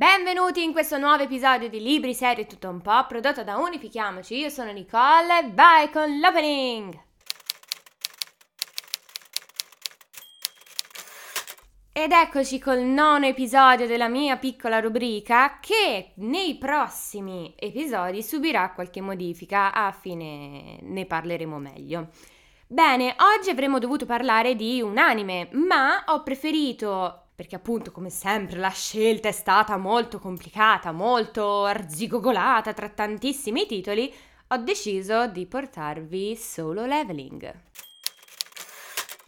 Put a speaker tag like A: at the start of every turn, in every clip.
A: Benvenuti in questo nuovo episodio di Libri, Serie Tutto un po', prodotto da Unifichiamoci. Io sono Nicole e vai con l'opening! Ed eccoci col nono episodio della mia piccola rubrica che nei prossimi episodi subirà qualche modifica, a fine ne parleremo meglio. Bene, oggi avremmo dovuto parlare di un anime, ma ho preferito perché appunto come sempre la scelta è stata molto complicata, molto arzigogolata tra tantissimi titoli, ho deciso di portarvi Solo Leveling.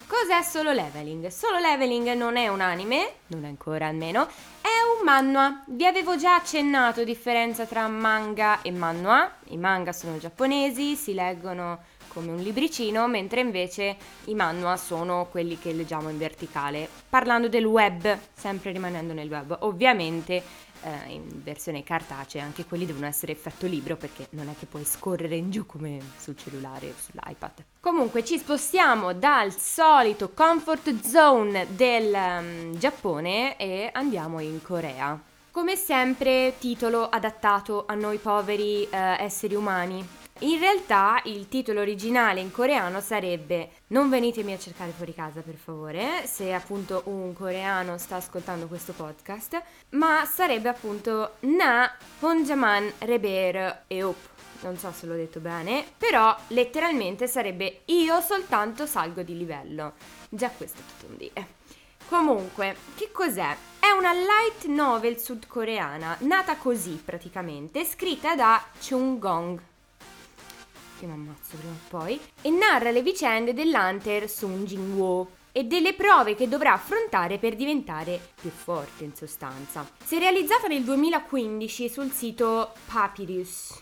A: Cos'è Solo Leveling? Solo Leveling non è un anime, non ancora almeno, è un manhwa. Vi avevo già accennato differenza tra manga e manhwa. I manga sono giapponesi, si leggono come un libricino, mentre invece i manhwa sono quelli che leggiamo in verticale. Parlando del web, sempre rimanendo nel web, ovviamente eh, in versione cartacea anche quelli devono essere effetto libro perché non è che puoi scorrere in giù come sul cellulare o sull'iPad. Comunque ci spostiamo dal solito comfort zone del um, Giappone e andiamo in Corea. Come sempre, titolo adattato a noi poveri eh, esseri umani, in realtà il titolo originale in coreano sarebbe Non venitemi a cercare fuori casa per favore, se appunto un coreano sta ascoltando questo podcast, ma sarebbe appunto Na Honjaman Reber Eop. Non so se l'ho detto bene, però letteralmente sarebbe Io soltanto salgo di livello. Già questo è tutto un dire. Comunque, che cos'è? È una light novel sudcoreana, nata così praticamente, scritta da Chung Gong che mi ammazzo prima o poi, e narra le vicende dell'Hunter Sung Jin-woo e delle prove che dovrà affrontare per diventare più forte in sostanza. Si è realizzata nel 2015 sul sito Papyrus.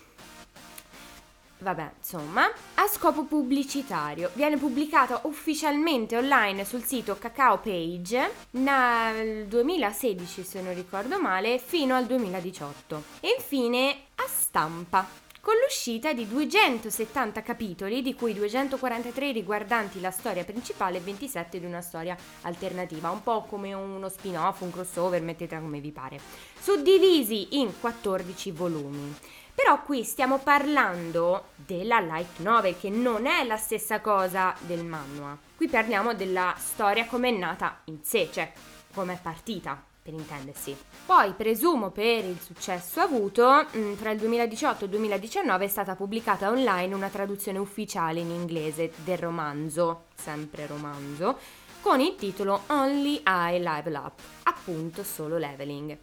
A: Vabbè, insomma, a scopo pubblicitario. Viene pubblicata ufficialmente online sul sito Cacao Page nel 2016, se non ricordo male, fino al 2018. E infine a stampa con l'uscita di 270 capitoli, di cui 243 riguardanti la storia principale e 27 di una storia alternativa, un po' come uno spin-off, un crossover, mettetela come vi pare, suddivisi in 14 volumi. Però qui stiamo parlando della light novel, che non è la stessa cosa del manhwa. Qui parliamo della storia come è nata in sé, cioè come è partita per intendersi. Poi, presumo per il successo avuto, mm, tra il 2018 e il 2019 è stata pubblicata online una traduzione ufficiale in inglese del romanzo, sempre romanzo, con il titolo Only I Level Up, appunto solo leveling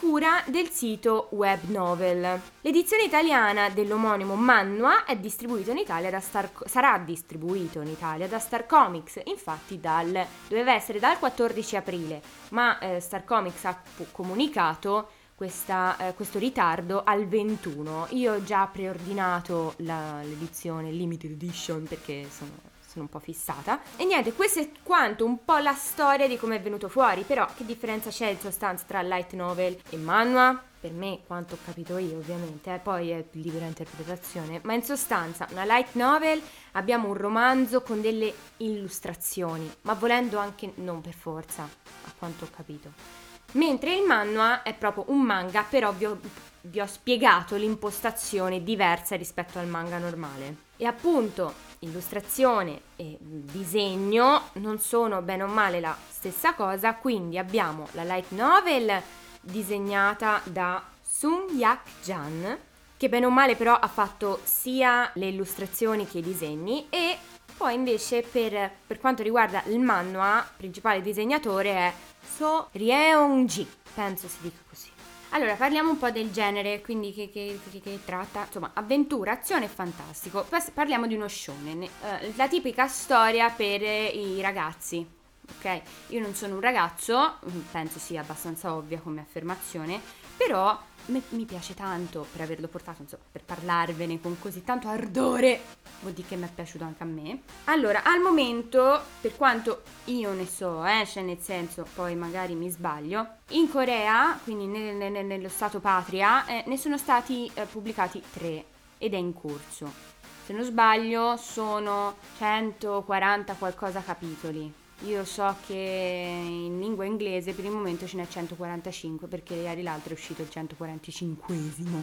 A: cura del sito Web Novel. L'edizione italiana dell'omonimo Manua è distribuito in Italia da Star, sarà distribuito in Italia da Star Comics, infatti dal, doveva essere dal 14 aprile, ma eh, Star Comics ha comunicato questa, eh, questo ritardo al 21. Io ho già preordinato la, l'edizione limited edition perché sono sono un po' fissata. E niente, questo è quanto un po' la storia di come è venuto fuori, però che differenza c'è in sostanza tra light novel e manhwa? Per me, quanto ho capito io ovviamente, eh, poi è libera interpretazione, ma in sostanza una light novel abbiamo un romanzo con delle illustrazioni, ma volendo anche non per forza, a quanto ho capito. Mentre il manhwa è proprio un manga, però vi ho, vi ho spiegato l'impostazione diversa rispetto al manga normale. E appunto illustrazione e disegno non sono bene o male la stessa cosa, quindi abbiamo la light novel disegnata da Sun Yak Jan, che bene o male però ha fatto sia le illustrazioni che i disegni e poi invece per, per quanto riguarda il manhwa, principale disegnatore è So Ryeong-ji, penso si dica così. Allora, parliamo un po' del genere, quindi che, che, che, che tratta, insomma, avventura, azione e fantastico. Parliamo di uno shonen, eh, la tipica storia per i ragazzi, ok? Io non sono un ragazzo, penso sia abbastanza ovvia come affermazione, però mi, mi piace tanto per averlo portato, insomma, per parlarvene con così tanto ardore, vuol dire che mi è piaciuto anche a me. Allora, al momento, per quanto io ne so, eh, cioè nel senso, poi magari mi sbaglio, in Corea, quindi nel, nel, nello stato patria, eh, ne sono stati eh, pubblicati tre ed è in corso. Se non sbaglio sono 140 qualcosa capitoli Io so che in lingua inglese per il momento ce n'è 145 perché ieri l'altro è uscito il 145esimo.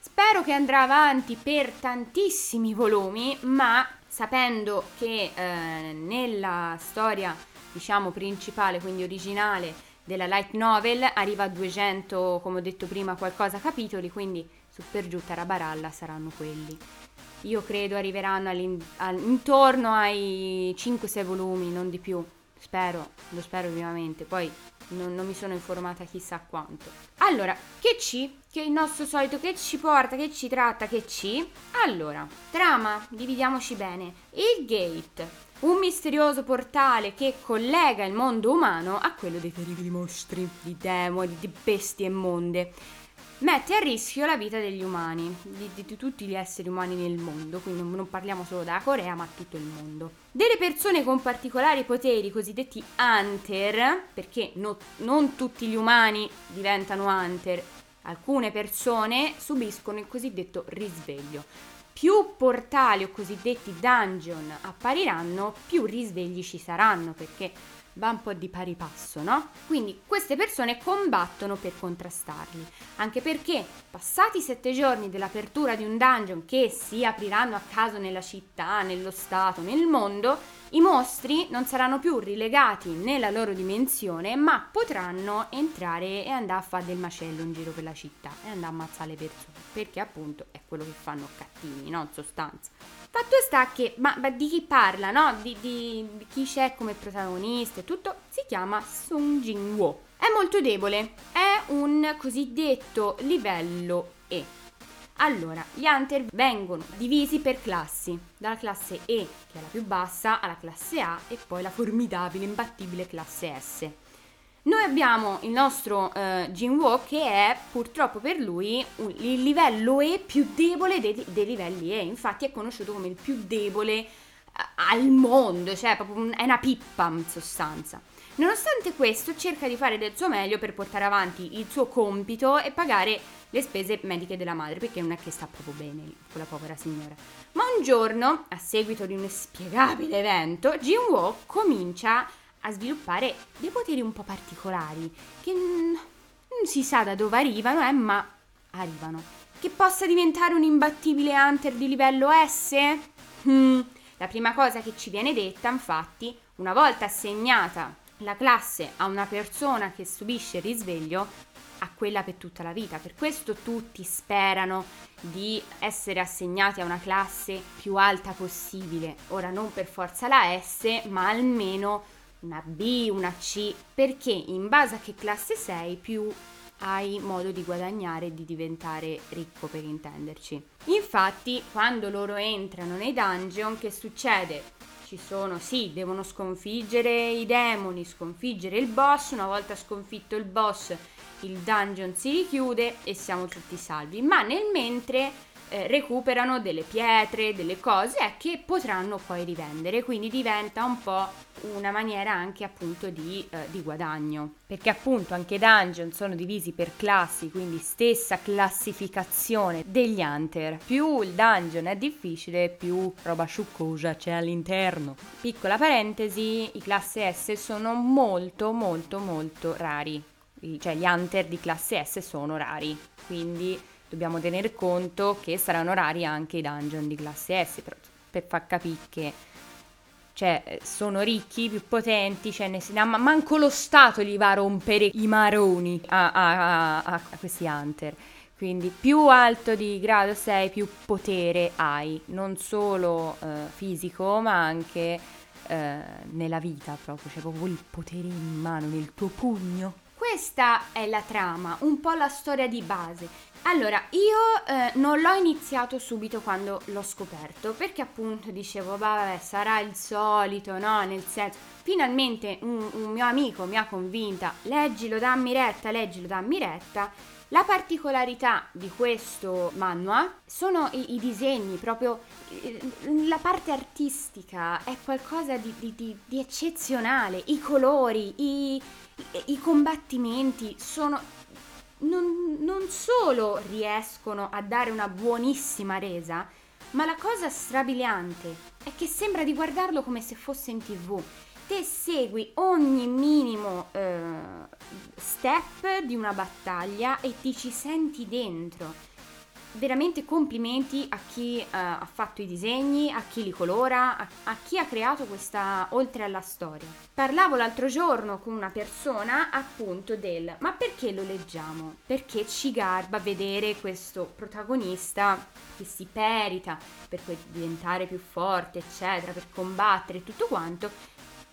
A: Spero che andrà avanti per tantissimi volumi, ma sapendo che eh, nella storia, diciamo, principale, quindi originale della light novel, arriva a 200, come ho detto prima, qualcosa capitoli, quindi su per giù Tarabaralla saranno quelli. Io credo arriveranno intorno ai 5-6 volumi, non di più. Spero, lo spero vivamente. Poi non, non, mi sono informata chissà quanto. Allora, che ci? Che il nostro solito che ci porta, che ci tratta, che ci? Allora, trama, dividiamoci bene. Il gate. Un misterioso portale che collega il mondo umano a quello dei terribili mostri, di demoni, di bestie immonde mette a rischio la vita degli umani, di, di, di, tutti gli esseri umani nel mondo, quindi non parliamo solo della Corea, ma tutto il mondo. Delle persone con particolari poteri, cosiddetti hunter, perché no, non tutti gli umani diventano hunter, alcune persone subiscono il cosiddetto risveglio. Più portali o cosiddetti dungeon appariranno, più risvegli ci saranno, perché va un po' di pari passo, no? Quindi queste persone combattono per contrastarli, anche perché passati sette giorni dell'apertura di un dungeon che si apriranno a caso nella città, nello stato, nel mondo, i mostri non saranno più rilegati nella loro dimensione, ma potranno entrare e andare a fare del macello in giro per la città e andare a ammazzare le persone, perché appunto è quello che fanno cattivi, no? In sostanza. Fatto sta che, ma, ma di chi parla, no? Di, di, di, chi c'è come protagonista e tutto, si chiama Sung Jin Wo. È molto debole, è un cosiddetto livello E. Allora, gli Hunter vengono divisi per classi, dalla classe E, che è la più bassa, alla classe A e poi la formidabile, imbattibile classe S. Noi abbiamo il nostro uh, Jinwoo che è purtroppo per lui un, il livello E più debole dei, dei, livelli E, infatti è conosciuto come il più debole uh, al mondo, cioè proprio un, è una pippa in sostanza. Nonostante questo cerca di fare del suo meglio per portare avanti il suo compito e pagare le spese mediche della madre, perché non è che sta proprio bene quella povera signora. Ma un giorno, a seguito di un inspiegabile evento, Jinwoo comincia a sviluppare dei poteri un po' particolari che non si sa da dove arrivano, eh, ma arrivano. Che possa diventare un imbattibile hunter di livello S? Hmm. La prima cosa che ci viene detta, infatti, una volta assegnata la classe a una persona che subisce il risveglio, a quella per tutta la vita. Per questo tutti sperano di essere assegnati a una classe più alta possibile. Ora non per forza la S, ma almeno una B, una C, perché in base a che classe sei più hai modo di guadagnare e di diventare ricco per intenderci. Infatti, quando loro entrano nei dungeon, che succede? Ci sono, sì, devono sconfiggere i demoni, sconfiggere il boss, una volta sconfitto il boss il dungeon si richiude e siamo tutti salvi, ma nel mentre eh, recuperano delle pietre, delle cose eh, che potranno poi rivendere, quindi diventa un po' una maniera anche appunto di, eh, di guadagno, perché appunto anche i dungeon sono divisi per classi, quindi stessa classificazione degli hunter. Più il dungeon è difficile, più roba sciuccosa c'è all'interno. Piccola parentesi, i classe S sono molto molto molto rari, cioè gli hunter di classe S sono rari, quindi dobbiamo tener conto che saranno rari anche i dungeon di classe S per, per far capire che cioè, sono ricchi, più potenti, cioè, ne, ma manco lo Stato gli va a rompere i maroni a, a, a, a questi hunter. Quindi più alto di grado sei, più potere hai, non solo eh, fisico, ma anche eh, nella vita proprio, cioè proprio il potere in mano, nel tuo pugno. Questa è la trama, un po' la storia di base. Allora, io eh, non l'ho iniziato subito quando l'ho scoperto, perché appunto dicevo, vabbè, sarà il solito, no? Nel senso, finalmente un, un mio amico mi ha convinta, leggilo, dammi retta, leggilo, dammi retta. La particolarità di questo manhwa sono i, i disegni, proprio la parte artistica è qualcosa di, di, di, di eccezionale, i colori, i, i combattimenti sono non, non, solo riescono a dare una buonissima resa, ma la cosa strabiliante è che sembra di guardarlo come se fosse in tv. Te segui ogni minimo eh, step di una battaglia e ti ci senti dentro veramente complimenti a chi uh, ha fatto i disegni, a chi li colora, a, a, chi ha creato questa oltre alla storia. Parlavo l'altro giorno con una persona appunto del ma perché lo leggiamo? Perché ci garba vedere questo protagonista che si perita per diventare più forte, eccetera, per combattere tutto quanto.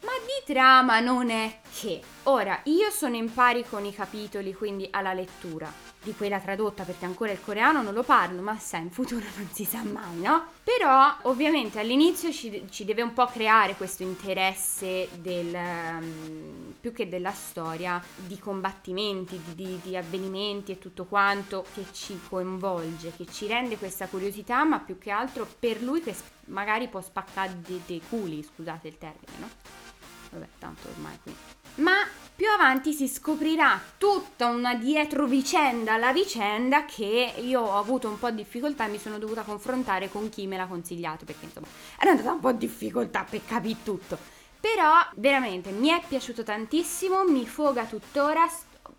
A: Ma di trama non è che. Ora, io sono in pari con i capitoli, quindi alla lettura di quella tradotta perché ancora il coreano non lo parlo, ma sai, in futuro non si sa mai, no? Però ovviamente all'inizio ci, ci deve un po' creare questo interesse del, um, più che della storia, di combattimenti, di, di, di, avvenimenti e tutto quanto che ci coinvolge, che ci rende questa curiosità, ma più che altro per lui che magari può spaccare dei, dei culi, scusate il termine, no? Vabbè, tanto ormai qui. Ma più avanti si scoprirà tutta una dietrovicenda alla vicenda che io ho avuto un po' di difficoltà e mi sono dovuta confrontare con chi me l'ha consigliato perché insomma era andata un po' di difficoltà per capire tutto. Però veramente mi è piaciuto tantissimo, mi foga tuttora,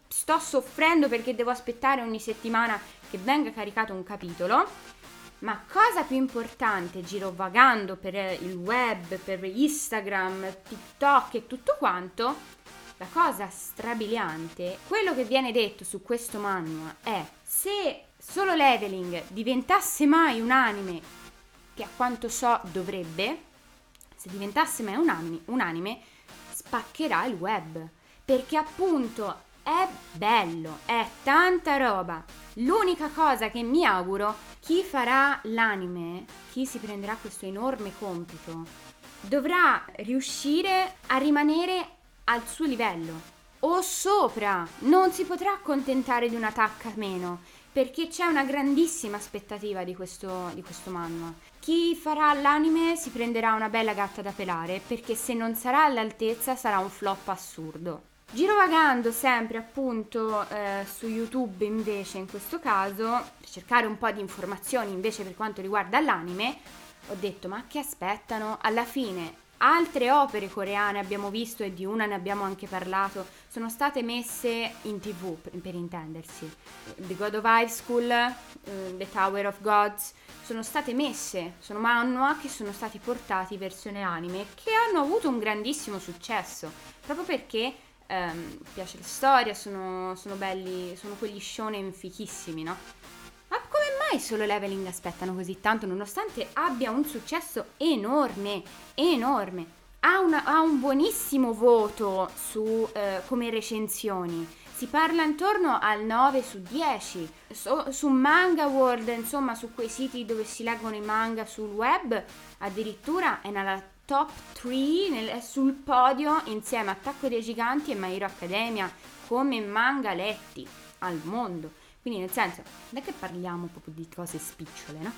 A: sto soffrendo perché devo aspettare ogni settimana che venga caricato un capitolo. Ma cosa più importante, girovagando per il web, per Instagram, TikTok e tutto quanto, la cosa strabiliante, quello che viene detto su questo manual è se solo leveling diventasse mai un anime, che a quanto so dovrebbe, se diventasse mai un anime, un anime spaccherà il web. Perché appunto è bello, è tanta roba. L'unica cosa che mi auguro, chi farà l'anime, chi si prenderà questo enorme compito, dovrà riuscire a rimanere al suo livello o sopra. Non si potrà accontentare di una tacca meno perché c'è una grandissima aspettativa di questo, di questo manual. Chi farà l'anime si prenderà una bella gatta da pelare perché se non sarà all'altezza sarà un flop assurdo. Girovagando sempre appunto eh, su YouTube invece in questo caso, per cercare un po' di informazioni invece per quanto riguarda l'anime, ho detto ma che aspettano? Alla fine Altre opere coreane abbiamo visto e di una ne abbiamo anche parlato, sono state messe in tv per, intendersi. The God of High School, uh, The Tower of Gods, sono state messe, sono manhwa che sono stati portati versione anime che hanno avuto un grandissimo successo, proprio perché um, piace la storia, sono, sono belli, sono quegli shonen fichissimi, no? Ma come mai solo leveling aspettano così tanto nonostante abbia un successo enorme, enorme? Ha, una, ha un buonissimo voto su, eh, come recensioni. Si parla intorno al 9 su 10. So, su Manga World, insomma, su quei siti dove si leggono i manga sul web, addirittura è nella top 3 nel, sul podio insieme a Attacco dei Giganti e My Hero Academia come manga letti al mondo. Quindi nel senso, non è che parliamo proprio di cose spicciole, no?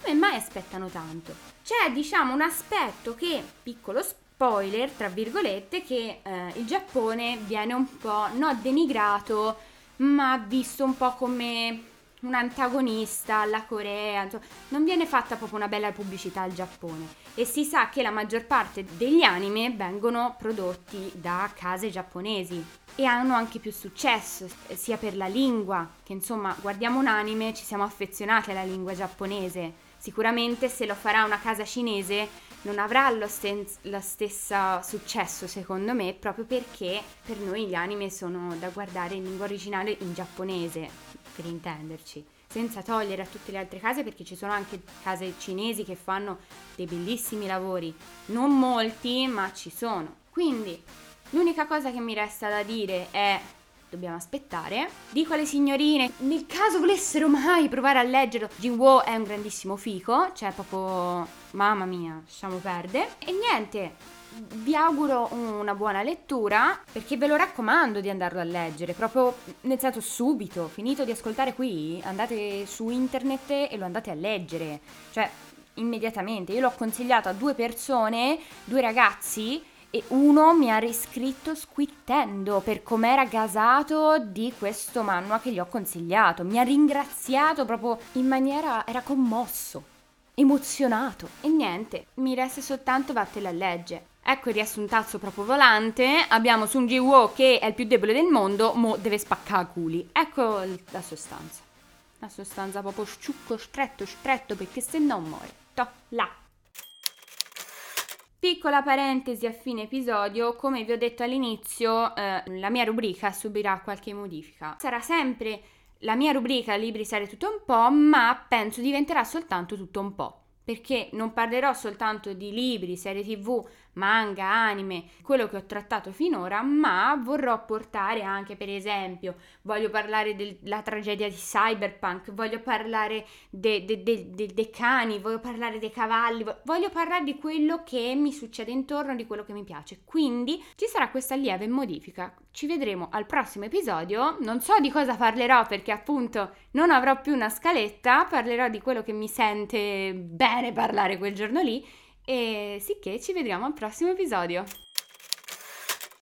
A: Come mai aspettano tanto? C'è, diciamo, un aspetto che, piccolo spoiler, tra virgolette, che eh, il Giappone viene un po' non denigrato, ma visto un po' come un antagonista alla Corea, insomma, non viene fatta proprio una bella pubblicità al Giappone e si sa che la maggior parte degli anime vengono prodotti da case giapponesi e hanno anche più successo, sia per la lingua, che insomma guardiamo un anime, ci siamo affezionati alla lingua giapponese. Sicuramente se lo farà una casa cinese non avrà lo, sten- lo stesso successo secondo me, proprio perché per noi gli anime sono da guardare in lingua originale in giapponese, per intenderci. Senza togliere a tutte le altre case perché ci sono anche case cinesi che fanno dei bellissimi lavori. Non molti, ma ci sono. Quindi L'unica cosa che mi resta da dire è dobbiamo aspettare. Dico alle signorine, nel caso volessero mai provare a leggerlo, Jinwoo è un grandissimo fico, cioè proprio mamma mia, lasciamo perdere. E niente, vi auguro una buona lettura perché ve lo raccomando di andarlo a leggere, proprio nel senso subito, finito di ascoltare qui, andate su internet e lo andate a leggere, cioè immediatamente. Io l'ho consigliato a due persone, due ragazzi e uno mi ha riscritto squittendo per com'era gasato di questo manua che gli ho consigliato. Mi ha ringraziato proprio in maniera... era commosso, emozionato. E niente, mi resta soltanto vattene a leggere. Ecco il riassuntazzo proprio volante. Abbiamo Sung Ji Woo che è il più debole del mondo, mo deve spaccare culi. Ecco la sostanza. La sostanza proprio sciucco, stretto, stretto, perché se no muore. To, là. Piccola parentesi a fine episodio, come vi ho detto all'inizio, eh, la mia rubrica subirà qualche modifica. Sarà sempre la mia rubrica libri, serie tutto un po', ma penso diventerà soltanto tutto un po' perché non parlerò soltanto di libri, serie tv, manga, anime, quello che ho trattato finora, ma vorrò portare anche, per esempio, voglio parlare della tragedia di Cyberpunk, voglio parlare dei de, de, de, cani, voglio parlare dei cavalli, voglio parlare di quello che mi succede intorno, di quello che mi piace. Quindi ci sarà questa lieve modifica. Ci vedremo al prossimo episodio. Non so di cosa parlerò perché appunto non avrò più una scaletta, parlerò di quello che mi sente bene parlare quel giorno lì e sicché ci vediamo al prossimo episodio.